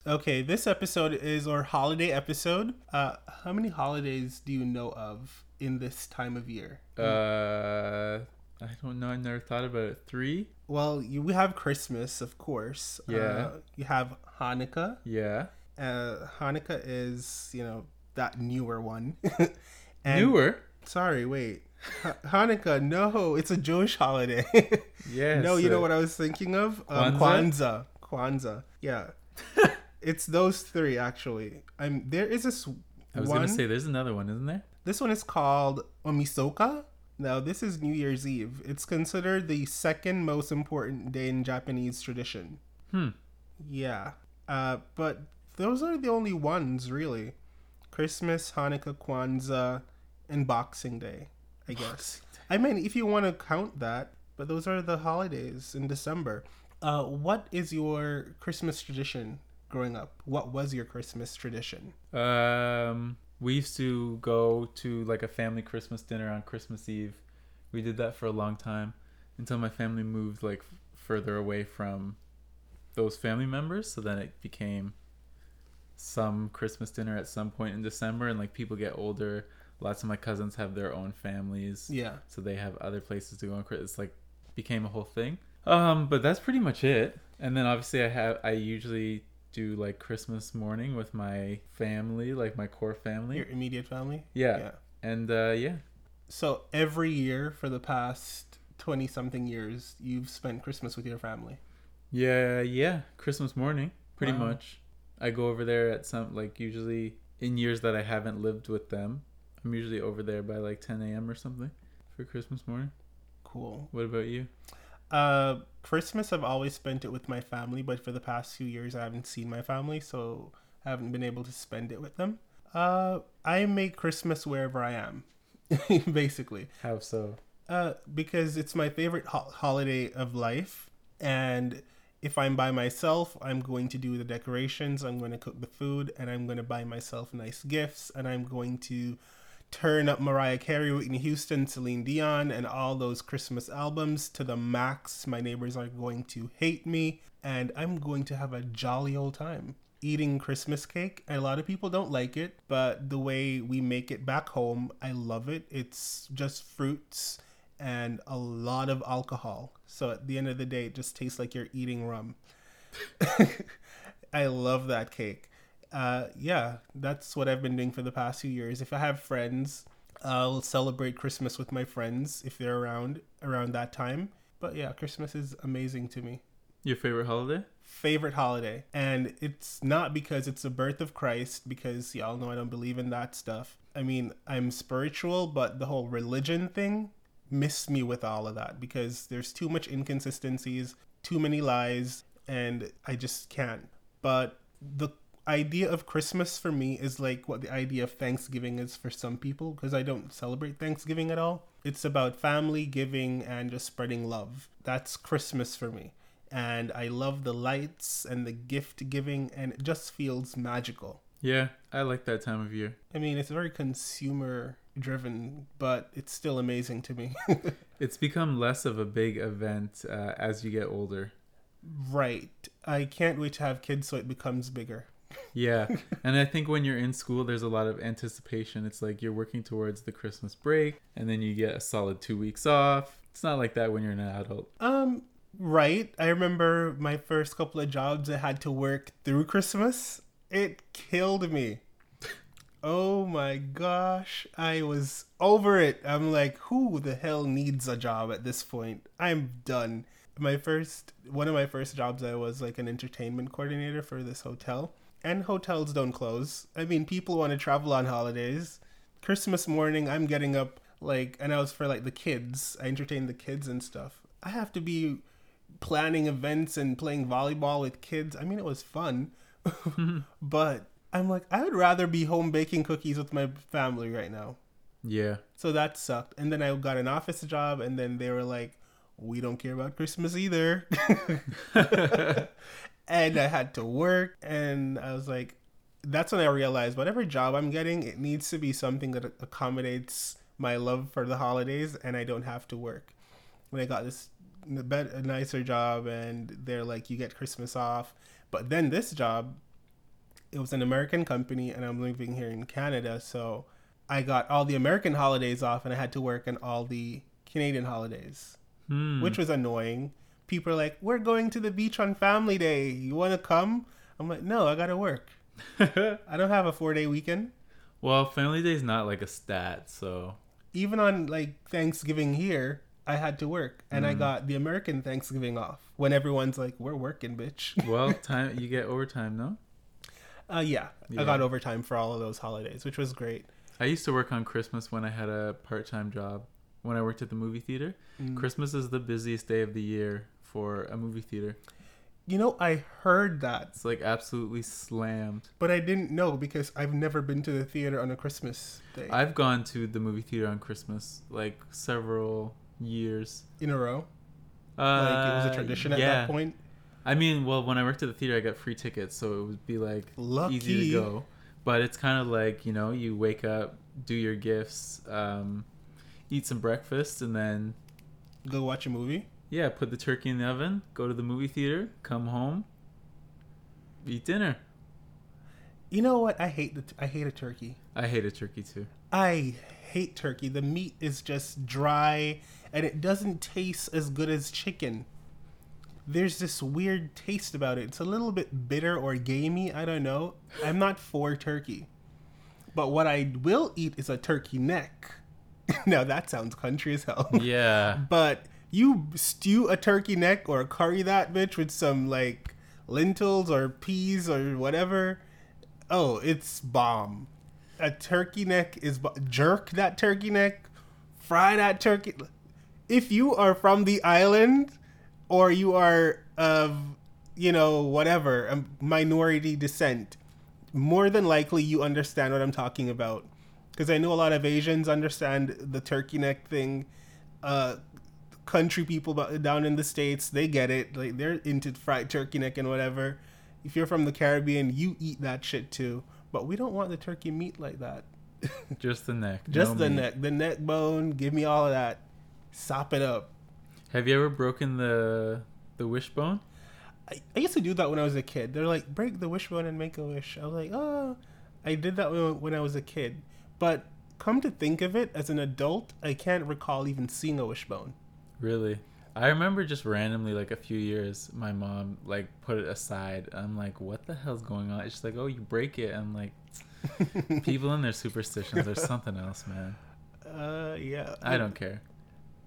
B: Okay, this episode is our holiday episode. Uh, how many holidays do you know of in this time of year?
A: Uh, I don't know. I never thought about it. Three?
B: Well, you we have Christmas, of course.
A: Yeah.
B: Uh, you have Hanukkah.
A: Yeah.
B: Uh, Hanukkah is, you know, that newer one. *laughs* and,
A: Newer?
B: Sorry, wait. Ha- Hanukkah, no, it's a Jewish holiday. *laughs*
A: Yes.
B: No, you know
A: uh,
B: what I was thinking of? Um,
A: Kwanzaa?
B: Kwanzaa. Kwanzaa. Yeah. *laughs* it's those three actually. I'm there is this
A: I was
B: one.
A: gonna say there's another one, isn't there?
B: This one is called Omisoka. Now this is New Year's Eve. It's considered the second most important day in Japanese tradition.
A: Hmm.
B: Yeah. Uh, but those are the only ones really. Christmas, Hanukkah, Kwanzaa, and Boxing Day. I guess. I mean, if you want to count that, but those are the holidays in December. Uh, what is your Christmas tradition growing up? What was your Christmas tradition?
A: Um, we used to go to like a family Christmas dinner on Christmas Eve. We did that for a long time until my family moved like f- further away from those family members. So then it became some Christmas dinner at some point in December, and like people get older. Lots of my cousins have their own families,
B: Yeah.
A: so they have other places to go. on Christmas. It's like became a whole thing. Um, but that's pretty much it. And then obviously I have I usually do like Christmas morning with my family, like my core family.
B: Your immediate family?
A: Yeah. yeah. And uh, yeah,
B: So every year for the past 20 something years, you've spent Christmas with your family.
A: yeah, yeah. Christmas morning, pretty
B: Wow.
A: much. I go over there at some like usually in years that I haven't lived with them. I'm usually over there by like 10 a.m. or something for Christmas morning.
B: Cool.
A: What about you?
B: Uh, Christmas, I've always spent it with my family, but for the past few years, I haven't seen my family, so I haven't been able to spend it with them. Uh, I make Christmas wherever I am, *laughs* basically.
A: How so?
B: Uh, because it's my favorite ho- holiday of life, and if I'm by myself, I'm going to do the decorations, I'm going to cook the food, and I'm going to buy myself nice gifts, and I'm going to turn up Mariah Carey, Whitney Houston, Celine Dion, and all those Christmas albums to the max. My neighbors are going to hate me, and I'm going to have a jolly old time eating Christmas cake. A lot of people don't like it, but the way we make it back home, I love it. It's just fruits and a lot of alcohol. So at the end of the day, it just tastes like you're eating rum. *laughs* I love that cake. Uh, yeah, that's what I've been doing for the past few years. If I have friends, I'll celebrate Christmas with my friends if they're around around that time. But yeah, Christmas is amazing to me.
A: Your favorite holiday?
B: Favorite holiday. And it's not because it's the birth of Christ, because y'all know I don't believe in that stuff. I mean, I'm spiritual, but the whole religion thing miss me with all of that because there's too much inconsistencies, too many lies, and I just can't. But the idea of Christmas for me is like what the idea of Thanksgiving is for some people because I don't celebrate Thanksgiving at all. It's about family, giving, and just spreading love. That's Christmas for me. And I love the lights and the gift giving, and it just feels magical.
A: Yeah, I like that time of year.
B: I mean, it's very consumer driven, but it's still amazing to me. *laughs*
A: it's become less of a big event uh, as you get older.
B: Right. I can't wait to have kids so it becomes bigger.
A: Yeah. And I think when you're in school, there's a lot of anticipation. It's like you're working towards the Christmas break and then you get a solid two weeks off. It's not like that when you're an adult.
B: Um, right. I remember my first couple of jobs, I had to work through Christmas. It killed me. Oh my gosh, I was over it. I'm like, who the hell needs a job at this point? I'm done. My first, one of my first jobs, I was like an entertainment coordinator for this hotel. And hotels don't close. I mean, people want to travel on holidays. Christmas morning, I'm getting up like, and I was for like the kids. I entertain the kids and stuff. I have to be planning events and playing volleyball with kids. I mean, it was fun, *laughs* *laughs* but I'm like, I would rather be home baking cookies with my family right now.
A: Yeah.
B: So that sucked. And then I got an office job, and then they were like, we don't care about Christmas either. *laughs* and I had to work, and I was like, that's when I realized whatever job I'm getting, it needs to be something that accommodates my love for the holidays, and I don't have to work. When I got this a nicer job, and they're like, you get Christmas off. But then this job, it was an American company and I'm living here in Canada, so I got all the American holidays off and I had to work on all the Canadian holidays, hmm. which was annoying. People are like, "We're going to the beach on Family Day. You want to come?" I'm like, "No, I got to work. *laughs* I don't have a 4-day weekend."
A: Well, Family Day is not like a stat, so
B: even on like Thanksgiving here, I had to work, and mm. I got the American Thanksgiving off when everyone's like, "We're working, bitch." *laughs*
A: well, time you get overtime, no?
B: Uh, yeah, yeah, I got overtime for all of those holidays, which was great.
A: I used to work on Christmas when I had a part-time job. When I worked at the movie theater, mm. Christmas is the busiest day of the year for a movie theater.
B: You know, I heard that.
A: It's like absolutely slammed.
B: But I didn't know because I've never been to the theater on a Christmas day.
A: I've gone to the movie theater on Christmas like several years
B: in a row.
A: Uh, like it was a tradition at yeah. that point. I mean, well, when I worked at the theater, I got free tickets, so it would be like Lucky. easy to go. But it's kind of like you know, you wake up, do your gifts, um, eat some breakfast, and then
B: go watch a movie.
A: Yeah, put the turkey in the oven, go to the movie theater, come home, eat dinner.
B: You know what? I hate the t- I hate a turkey.
A: I hate a turkey too.
B: I hate turkey. The meat is just dry and it doesn't taste as good as chicken there's this weird taste about it. It's a little bit bitter or gamey. I don't know. I'm not for turkey. But what I will eat is a turkey neck. *laughs* now that sounds country as hell.
A: Yeah.
B: but you stew a turkey neck or curry that bitch with some like lentils or peas or whatever. Oh, it's bomb. A turkey neck is bo- jerk that turkey neck, fry that turkey. If you are from the island, or you are of, you know, whatever, a minority descent, more than likely you understand what I'm talking about. Because I know a lot of Asians understand the turkey neck thing. Uh, country people down in the states, they get it. Like they're into fried turkey neck and whatever. If you're from the Caribbean, you eat that shit too. But we don't want the turkey meat like that. *laughs*
A: Just the neck.
B: Just
A: no
B: the
A: meat.
B: neck, the neck bone. Give me all of that. Sop it up.
A: Have you ever broken the the wishbone?
B: I, I used to do that when I was a kid. They're like, break the wishbone and make a wish. I was like, oh, I did that when, when I was a kid. But come to think of it, as an adult, I can't recall even seeing a wishbone.
A: Really? I remember just randomly, like a few years, my mom like put it aside. I'm like, what the hell's going on? She's like, oh, you break it. I'm like, *laughs* people and their superstitions are something else, man.
B: Uh, yeah.
A: I don't care.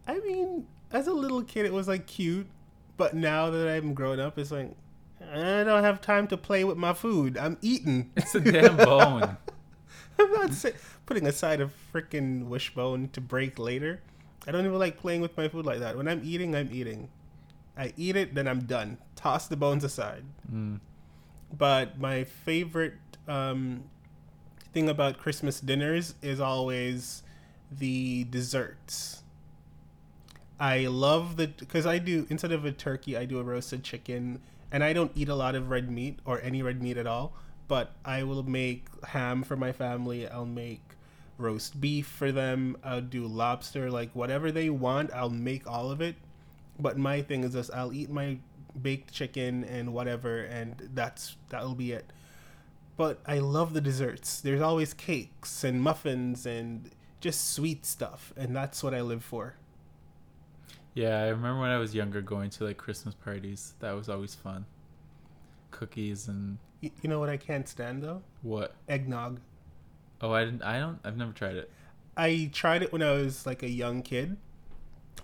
B: I mean, as a little kid, it was like cute. But now that I'm grown up, it's like, I don't have time to play with my food. I'm eating. *laughs*
A: It's a damn bone. *laughs*
B: I'm not say, putting aside a freaking wishbone to break later. I don't even like playing with my food like that. When I'm eating, I'm eating. I eat it, then I'm done. Toss the bones aside.
A: Mm.
B: But my favorite um, thing about Christmas dinners is always the desserts. I love the because I do instead of a turkey, I do a roasted chicken, and I don't eat a lot of red meat or any red meat at all. But I will make ham for my family. I'll make roast beef for them. I'll do lobster, like whatever they want. I'll make all of it. But my thing is just I'll eat my baked chicken and whatever, and that's that'll be it. But I love the desserts. There's always cakes and muffins and just sweet stuff, and that's what I live for.
A: Yeah, I remember when I was younger going to like Christmas parties. That was always fun. Cookies and
B: You know what I can't stand though?
A: what?
B: Eggnog.
A: Oh, I didn't. I don't. I've never tried it.
B: I tried it when I was like a young kid,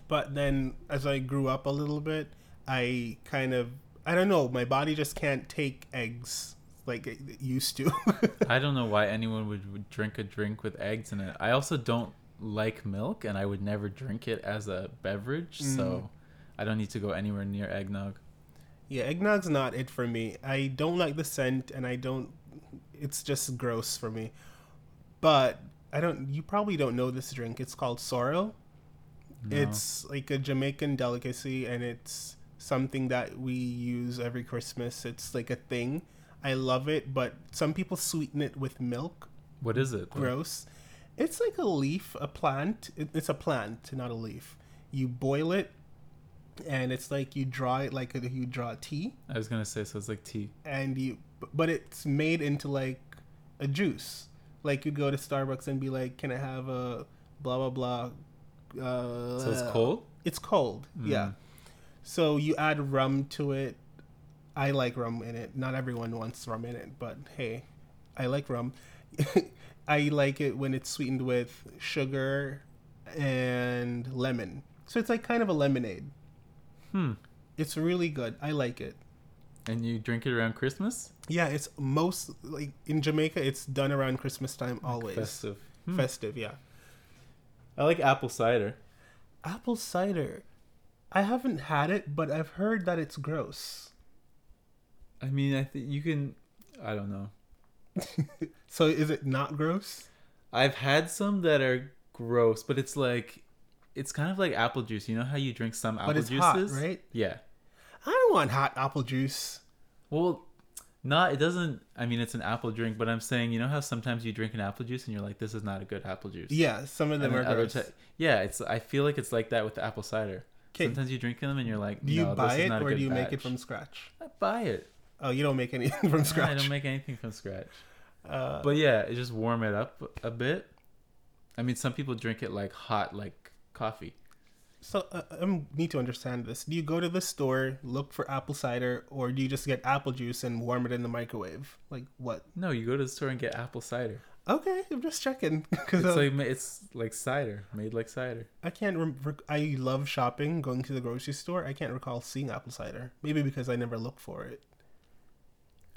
B: but then as I grew up a little bit, I kind of I don't know, my body just can't take eggs like it used to. *laughs*
A: I don't know why anyone would, would drink a drink with eggs in it. I also don't like milk, and I would never drink it as a beverage.
B: Mm.
A: So I don't need to go anywhere near eggnog.
B: yeah, eggnog's not it for me. I don't like the scent and I don't it's just gross for me. But I don't you probably don't know this drink. It's called sorrel.
A: No.
B: It's like a Jamaican delicacy, and it's something that we use every Christmas. It's like a thing. I love it, but some people sweeten it with milk.
A: what is it? though?
B: Gross. It's like a leaf, a plant. It's a plant, not a leaf. You boil it, and it's like you draw it like you draw tea,
A: I was gonna say so. It's like tea.
B: and you, but it's made into like a juice. Like you'd go to Starbucks and be like, "Can I have a blah blah blah?" Uh,
A: So it's cold.
B: it's cold, yeah.
A: Mm.
B: So you add rum to it. I like rum in it. Not everyone wants rum in it, but hey, I like rum. *laughs* I like it when it's sweetened with sugar and lemon. So it's like kind of a lemonade.
A: Hmm.
B: It's really good. I like it.
A: And you drink it around Christmas?
B: Yeah, it's most like in Jamaica. It's done around Christmas time always.
A: Festive. Hmm.
B: Festive, yeah.
A: I like apple cider.
B: Apple cider. I haven't had it, but I've heard that it's gross.
A: I mean, I think you can. I don't know. *laughs*
B: So is it not gross?
A: I've had some that are gross, but it's like, it's kind of like apple juice. You know how you drink some apple
B: but it's
A: juices?
B: hot, right?
A: Yeah.
B: I don't want hot apple juice.
A: Well, not. It doesn't. I mean, it's an apple drink, but I'm saying, you know how sometimes you drink an apple juice and you're like, this is not a good apple juice.
B: Yeah, some of them
A: then
B: are gross.
A: ti- yeah, it's. I feel like it's like that with the apple cider.
B: 'Kay.
A: Sometimes you drink them and you're like,
B: do you
A: no,
B: buy it or do you make it from scratch?
A: I buy it.
B: Oh, you don't make anything *laughs* from scratch.
A: I don't make anything from scratch.
B: uh,
A: But yeah, it just warm it up a bit. I mean, some people drink it like hot, like coffee.
B: So uh, I need to understand this. Do you go to the store, look for apple cider, or do you just get apple juice and warm it in the microwave? Like what?
A: No, you go to the store and get apple cider.
B: Okay, I'm just checking *laughs* because
A: It's like it's like cider, made like cider.
B: I can't. Rem- I love shopping, going to the grocery store. I can't recall seeing apple cider. Maybe because I never look for it.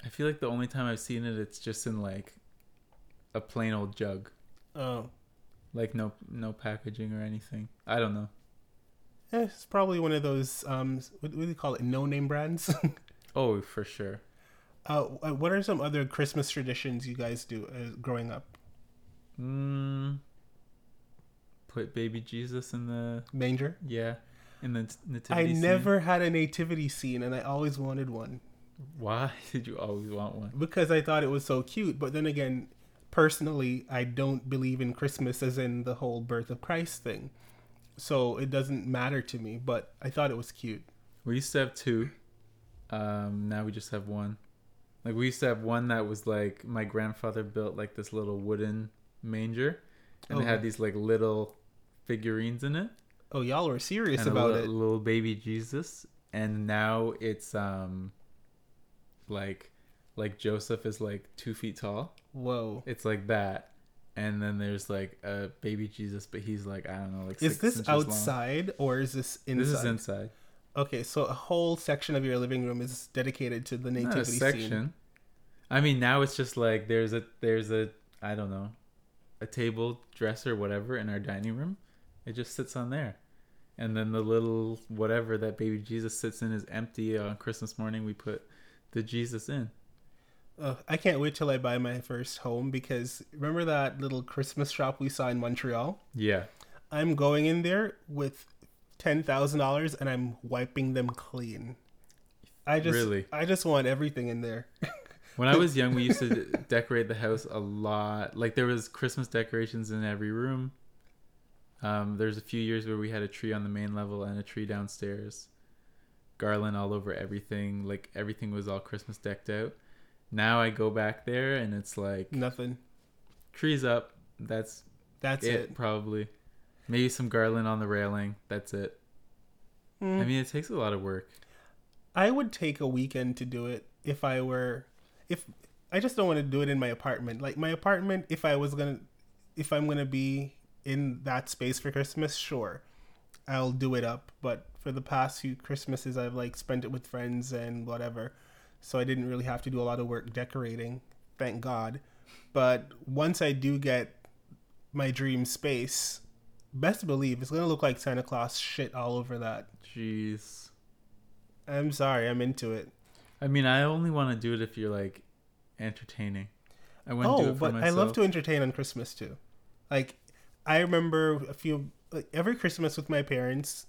A: I feel like the only time I've seen it, it's just in like a plain old jug,
B: Oh,
A: like no no packaging or anything. I don't know.
B: Eh, it's probably one of those um, what, what do you call it? No name brands. *laughs*
A: Oh, for sure.
B: uh, what are some other Christmas traditions you guys do uh, growing up?
A: Mm, put baby Jesus in the
B: Manger.
A: yeah in the
B: I
A: nativity. scene.
B: never had a nativity scene, and I always wanted one
A: Why *laughs* did you always want one?
B: because I thought it was so cute. But then again, personally, I don't believe in Christmas as in the whole birth of Christ thing, so it doesn't matter to me. But I thought it was cute.
A: We used to have two. Um, now we just have one. Like we used to have one that was like my grandfather built like this little wooden manger, and it had these like little figurines in it,
B: Oh, y'all were serious about
A: little,
B: it.
A: little baby Jesus. And now it's um, like, like Joseph is like two feet tall.
B: Whoa.
A: It's like that, and then there's like a baby Jesus, but he's like I don't know, like
B: Is
A: six
B: this
A: inches long.
B: outside or is this inside?
A: This is inside.
B: Okay, so a whole section of your living room is dedicated to the nativity
A: Not a section.
B: scene.
A: I mean, now it's just like there's a there's a I don't know, a table, dresser, whatever in our dining room. It just sits on there, and then the little whatever that baby Jesus sits in is empty. On Christmas morning, we put the Jesus in.
B: Ugh, I can't wait till I buy my first home because remember that little Christmas shop we saw in Montreal?
A: Yeah,
B: I'm going in there with ten thousand dollars and I'm wiping them clean. I just
A: Really?
B: I just want everything in there. *laughs*
A: when I was young, we used to *laughs* decorate the house a lot. Like there was Christmas decorations in every room. Um, there's a few years where we had a tree on the main level and a tree downstairs. Garland all over everything. Like everything was all Christmas decked out. Now I go back there and it's like
B: Nothing.
A: trees up. That's
B: That's
A: it,
B: it.
A: probably. Maybe some garland on the railing. That's it.
B: Mm.
A: I mean, it takes a lot of work.
B: I would take a weekend to do it if I were if I just don't want to do it in my apartment. Like my apartment if I was going to if I'm to be in that space for Christmas, sure. I'll do it up, but for the past few Christmases I've like spent it with friends and whatever. So I didn't really have to do a lot of work decorating, thank God. But once I do get my dream space, best believe it's to look like Santa Claus shit all over that.
A: Jeez.
B: I'm sorry, I'm into it.
A: I mean, I only want to do it if you're like entertaining. I wouldn't do
B: Oh,
A: it for
B: but
A: myself.
B: I love to entertain on Christmas too. Like, I remember a few like every Christmas with my parents.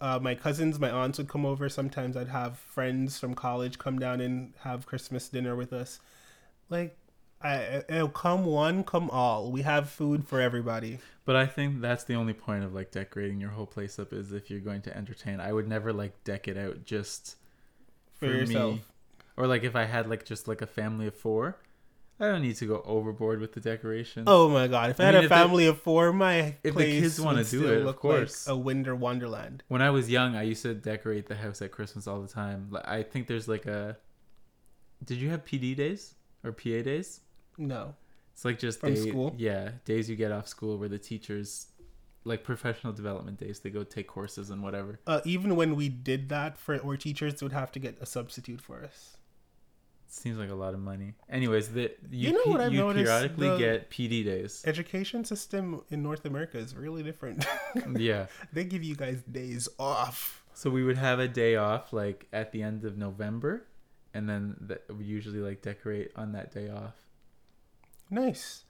B: Uh, my cousins, my aunts would come over. Sometimes I'd have friends from college come down and have Christmas dinner with us. Like, I, I come one, come all. We have food for everybody.
A: But I think that's the only point of like decorating your whole place up is if you're going to entertain. I would never like deck it out just
B: For yourself.
A: Or like if I had like just like a family of four, I don't need to go overboard with the decorations.
B: Oh my god! If I,
A: I
B: had
A: mean,
B: a
A: the-
B: family of four, my
A: if the
B: place
A: kids wanna
B: would
A: do it, of course.
B: like a winter wonderland.
A: When I was young, I used to decorate the house at Christmas all the time. I think there's like a. Did you have PD days or PA days?
B: No,
A: It's like just
B: From
A: day,
B: school?
A: Yeah, days you get off school where the teachers, like professional development days, they go take courses and whatever.
B: uh, even when we did that for our teachers would have to get a substitute for us.
A: Seems like a lot of money. Anyways, the you,
B: You know what I've
A: you
B: noticed?
A: periodically get PD days.
B: Education system in North America is really different. *laughs*
A: yeah.
B: they give you guys days off.
A: So we would have a day off like at the end of November, and then that we usually like decorate on that day off.
B: Nice.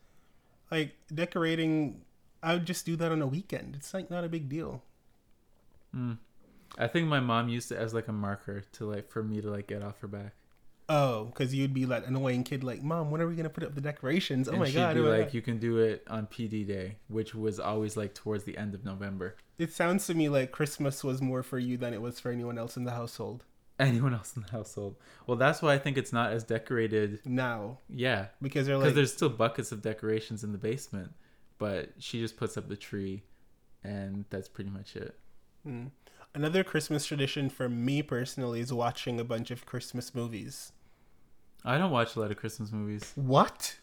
B: Like decorating, I would just do that on a weekend. It's like not a big deal.
A: Mm. I think my mom used it as like a marker to like for me to like get off her back.
B: Oh, because you'd be that annoying kid, like, "Mom, when are we gonna put up the decorations?" Oh
A: and
B: my
A: she'd
B: god!
A: be
B: oh
A: like,
B: God.
A: you can do it on PD day, which was always like towards the end of November.
B: It sounds to me like Christmas was more for you than it was for anyone else in the household.
A: Anyone else in the household? Well, that's why I think it's not as decorated.
B: Now,
A: Yeah,
B: because they're like,
A: there's still buckets of decorations in the basement, but she just puts up the tree, and that's pretty much it.
B: Hmm. another Christmas tradition for me personally is watching a bunch of Christmas movies.
A: I don't watch a lot of Christmas movies.
B: What?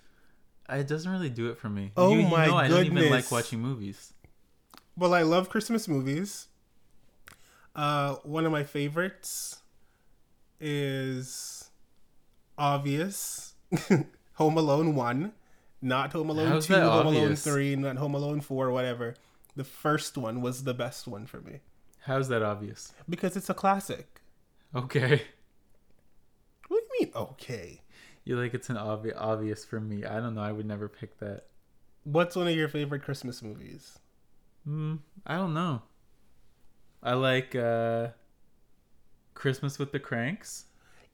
A: It doesn't really do it for me.
B: Oh
A: you, you
B: my
A: know I don't even like watching movies.
B: Well, I love Christmas movies. Uh, one of my favorites is obvious *laughs* Home Alone 1, not Home Alone
A: How's
B: 2,
A: that
B: Home Alone 3, not Home Alone 4, whatever. The first one was the best one for me.
A: How's that obvious?
B: because it's a classic.
A: Okay.
B: Mean? Okay.
A: You like it's an obvious obvious for me. I don't know. I would never pick that.
B: What's one of your favorite Christmas movies?
A: Hmm. I don't know. I like uh Christmas with the Cranks.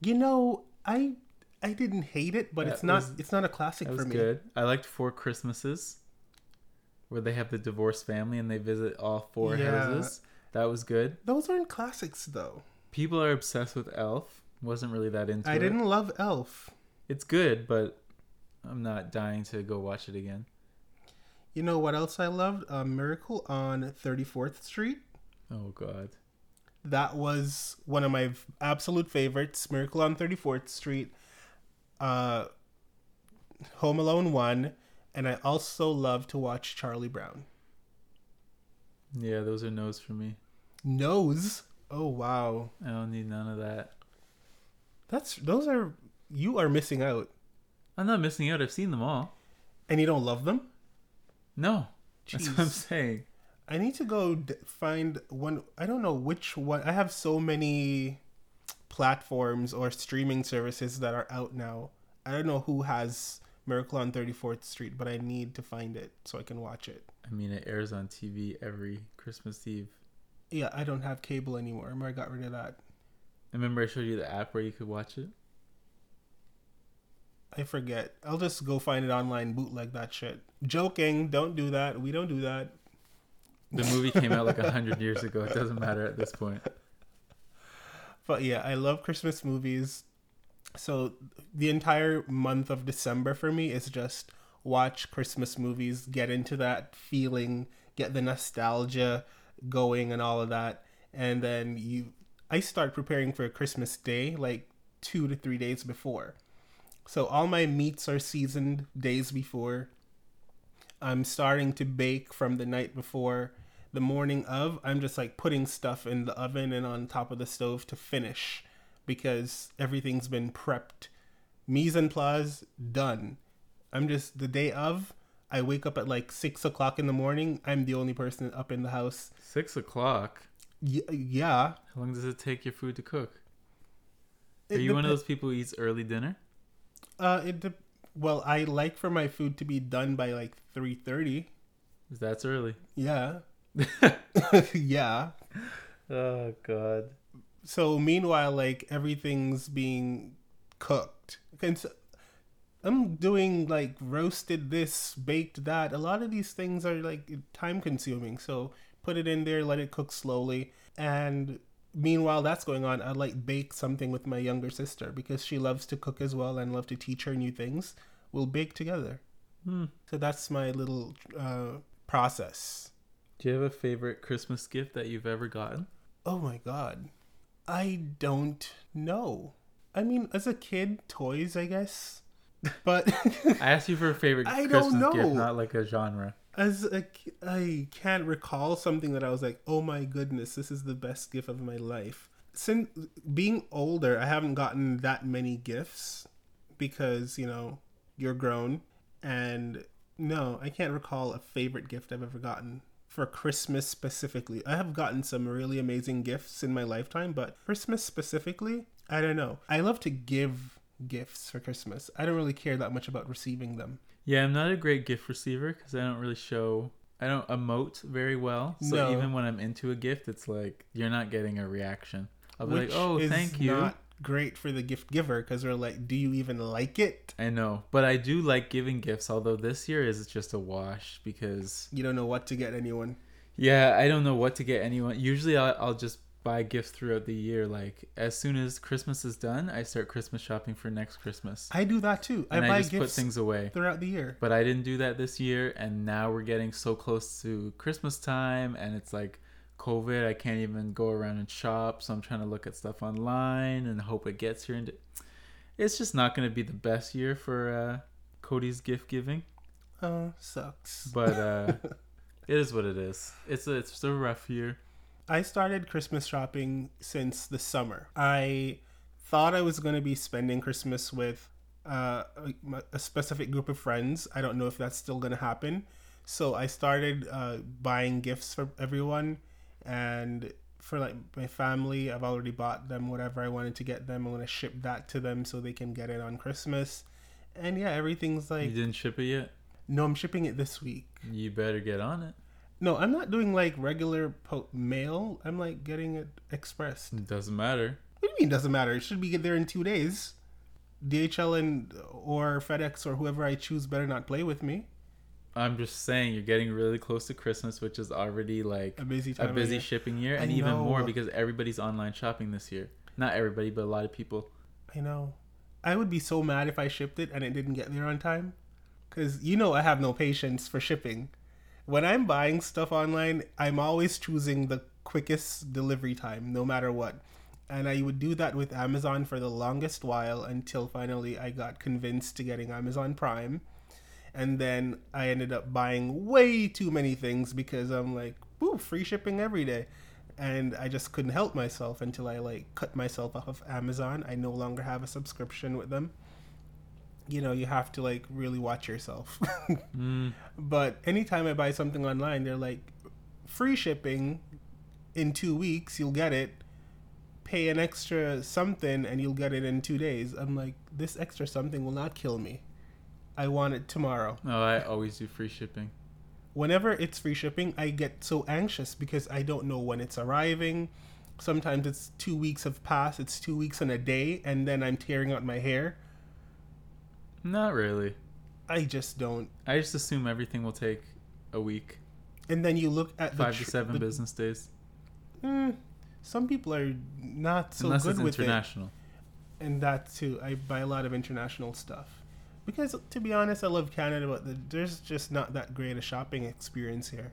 B: You know, I I didn't hate it, but
A: That
B: it's not
A: was-
B: it's not a classic
A: That
B: for
A: was
B: me.
A: good. I liked Four Christmases, where they have the divorced family and they visit all four
B: Yeah.
A: houses. That was good.
B: Those aren't classics though.
A: People are obsessed with Elf. Wasn't really that into
B: I
A: it.
B: didn't love Elf.
A: It's good, but I'm not dying to go watch it again.
B: You know what else I loved? A Miracle on 34th Street.
A: Oh God.
B: That was one of my absolute favorites. Miracle on 34th Street. Uh, Home Alone 1. And I also love to watch Charlie Brown.
A: Yeah, those are no's for me.
B: Nose. Oh, wow.
A: I don't need none of that.
B: That's Those are. You are missing out.
A: I'm not missing out. I've seen them all.
B: And you don't love them?
A: No, that's what I'm saying.
B: I need to go d- find one. I don't know which one. I have so many platforms or streaming services that are out now. I don't know who has Miracle on 34th Street, but I need to find it so I can watch it.
A: I mean, it airs on TV every Christmas Eve.
B: Yeah, I don't have cable anymore. I got rid of that.
A: Remember, I showed you the app where you could watch it.
B: I forget. I'll just go find it online, bootleg that shit. Joking. Don't do that. We don't do that.
A: The movie came out like a hundred years ago. It doesn't matter at this point.
B: But yeah, I love Christmas movies. So the entire month of December for me is just watch Christmas movies, get into that feeling, get the nostalgia going and all of that. And then you I start preparing for Christmas Day like 2 to 3 days before. So all my meats are seasoned days before. I'm starting to bake from the night before. The morning of, I'm just like putting stuff in the oven and on top of the stove to finish because everything's been prepped. Mise en place done. I'm just the day of. I wake up at like six o'clock in the morning. I'm the only person up in the house.
A: Six o'clock.
B: Y- yeah.
A: How long does it take your food to cook? Are
B: It
A: you one of those people who eats early dinner?
B: Uh, it de- well, I like for my food to be done by like three thirty.
A: That's early.
B: Yeah. *laughs* yeah.
A: Oh God.
B: So meanwhile, like everything's being cooked. And so- I'm doing like roasted this, baked that. A lot of these things are like time consuming. So put it in there, let it cook slowly. And meanwhile that's going on, I like bake something with my younger sister because she loves to cook as well and love to teach her new things. We'll bake together.
A: Hmm.
B: So that's my little uh, process.
A: Do you have a favorite Christmas gift that you've ever gotten?
B: Oh my god. I don't know. I mean, as a kid, toys, I guess. *laughs* But
A: I asked you for a favorite *laughs*
B: I
A: Christmas
B: don't know.
A: gift, not like a genre.
B: As a I can't recall something that I was like, "Oh my goodness, this is the best gift of my life." Since being older, I haven't gotten that many gifts because, you know, you're grown and no, I can't recall a favorite gift I've ever gotten for Christmas specifically. I have gotten some really amazing gifts in my lifetime, but Christmas specifically, I don't know. I love to give gifts for Christmas. I don't really care that much about receiving them.
A: Yeah, I'm not a great gift receiver because I don't really show. I don't emote very well. So
B: No.
A: even when I'm into a gift, it's like you're not getting a reaction. I'll be
B: Which
A: like, "Oh,
B: is
A: thank you."
B: Not great for the gift giver because we're like, do you even like it?
A: I know, but I do like giving gifts. Although this year is just a wash because
B: You don't know what to get anyone.
A: yeah, I don't know what to get anyone. Usually, I'll, I'll just buy gifts throughout the year. Like as soon as Christmas is done, I start Christmas shopping for next Christmas,
B: I do that too. I
A: and I,
B: buy
A: just put
B: gifts
A: things away.
B: throughout the year.
A: But I didn't do that this year, and now we're getting so close to Christmas time, and it's like COVID. I can't even go around and shop, so I'm trying to look at stuff online and hope it gets here. And it's just not going to be the best year for uh, Cody's gift giving,
B: Oh, sucks.
A: but uh, *laughs* it is what it is. It's a, it's a rough year.
B: I started Christmas shopping since the summer. I thought I was going to be spending Christmas with uh, a, a specific group of friends. I don't know if that's still going to happen. So I started uh, buying gifts for everyone. And for like my family, I've already bought them whatever I wanted to get them. I'm gonna ship that to them so they can get it on Christmas. And yeah, everything's like You
A: didn't ship it yet?
B: no, I'm shipping it this week.
A: You better get on it.
B: No, I'm not doing like regular po- mail. I'm like getting it expressed.
A: It doesn't matter.
B: What do you mean doesn't matter? It should be get there in two days. DHL and or FedEx or whoever I choose better not play with me.
A: I'm just saying you're getting really close to Christmas, which is already like
B: A busy
A: a busy
B: year.
A: shipping year,
B: I
A: and even more because everybody's online shopping this year. Not everybody, but a lot of people.
B: I know. I would be so mad if I shipped it and it didn't get there on time. Because you know I have no patience for shipping. When I'm buying stuff online, I'm always choosing the quickest delivery time, no matter what. And I would do that with Amazon for the longest while until finally I got convinced to getting Amazon Prime. And then I ended up buying way too many things because I'm like, woo, free shipping every day. And I just couldn't help myself until I like cut myself off of Amazon. I no longer have a subscription with them. You know, you have to like really watch yourself. *laughs*
A: Mm,
B: but anytime I buy something online, they're like, free shipping in two weeks, you'll get it. Pay an extra something and you'll get it in two days. I'm like, this extra something will not kill me. I want it tomorrow.
A: no, I always do free shipping.
B: Whenever it's free shipping, I get so anxious because I don't know when it's arriving. Sometimes it's two weeks have passed, it's two weeks and a day, and then I'm tearing out my hair.
A: Not really.
B: I just don't.
A: I just assume everything will take a week,
B: And then you look at the
A: five to seven
B: the-
A: business days,
B: Mm, some people are not so
A: unless
B: good with it.
A: international.
B: and that too i buy a lot of international stuff because to be honest i love canada but the, there's just not that great a shopping experience here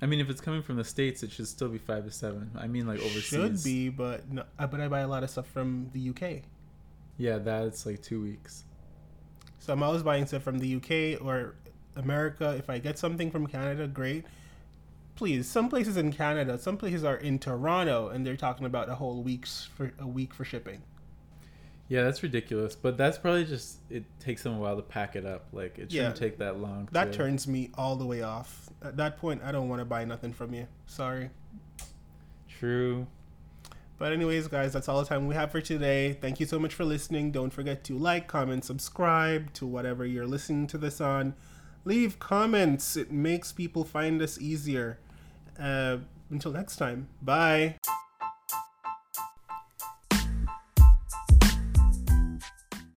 A: I mean, if it's coming from the states, it should still be five to seven. I mean, like overseas.
B: should be but no, uh, but i buy a lot of stuff from the uk
A: Yeah, that's like two weeks.
B: So i'm always buying stuff from the uk or america if i get something from canada great please some places in canada some places are in toronto and they're talking about a whole week's for a week for shipping
A: Yeah, that's ridiculous. But that's probably just it takes them a while to pack it up. Like it shouldn't
B: Yeah.
A: take that long.
B: that
A: to-
B: turns me all the way off at that point i don't want to buy nothing from you sorry
A: True.
B: But anyways, guys, that's all the time we have for today. Thank you so much for listening. Don't forget to like, comment, subscribe to whatever you're listening to this on. Leave comments. It makes people find us easier. Uh, until next time. Bye.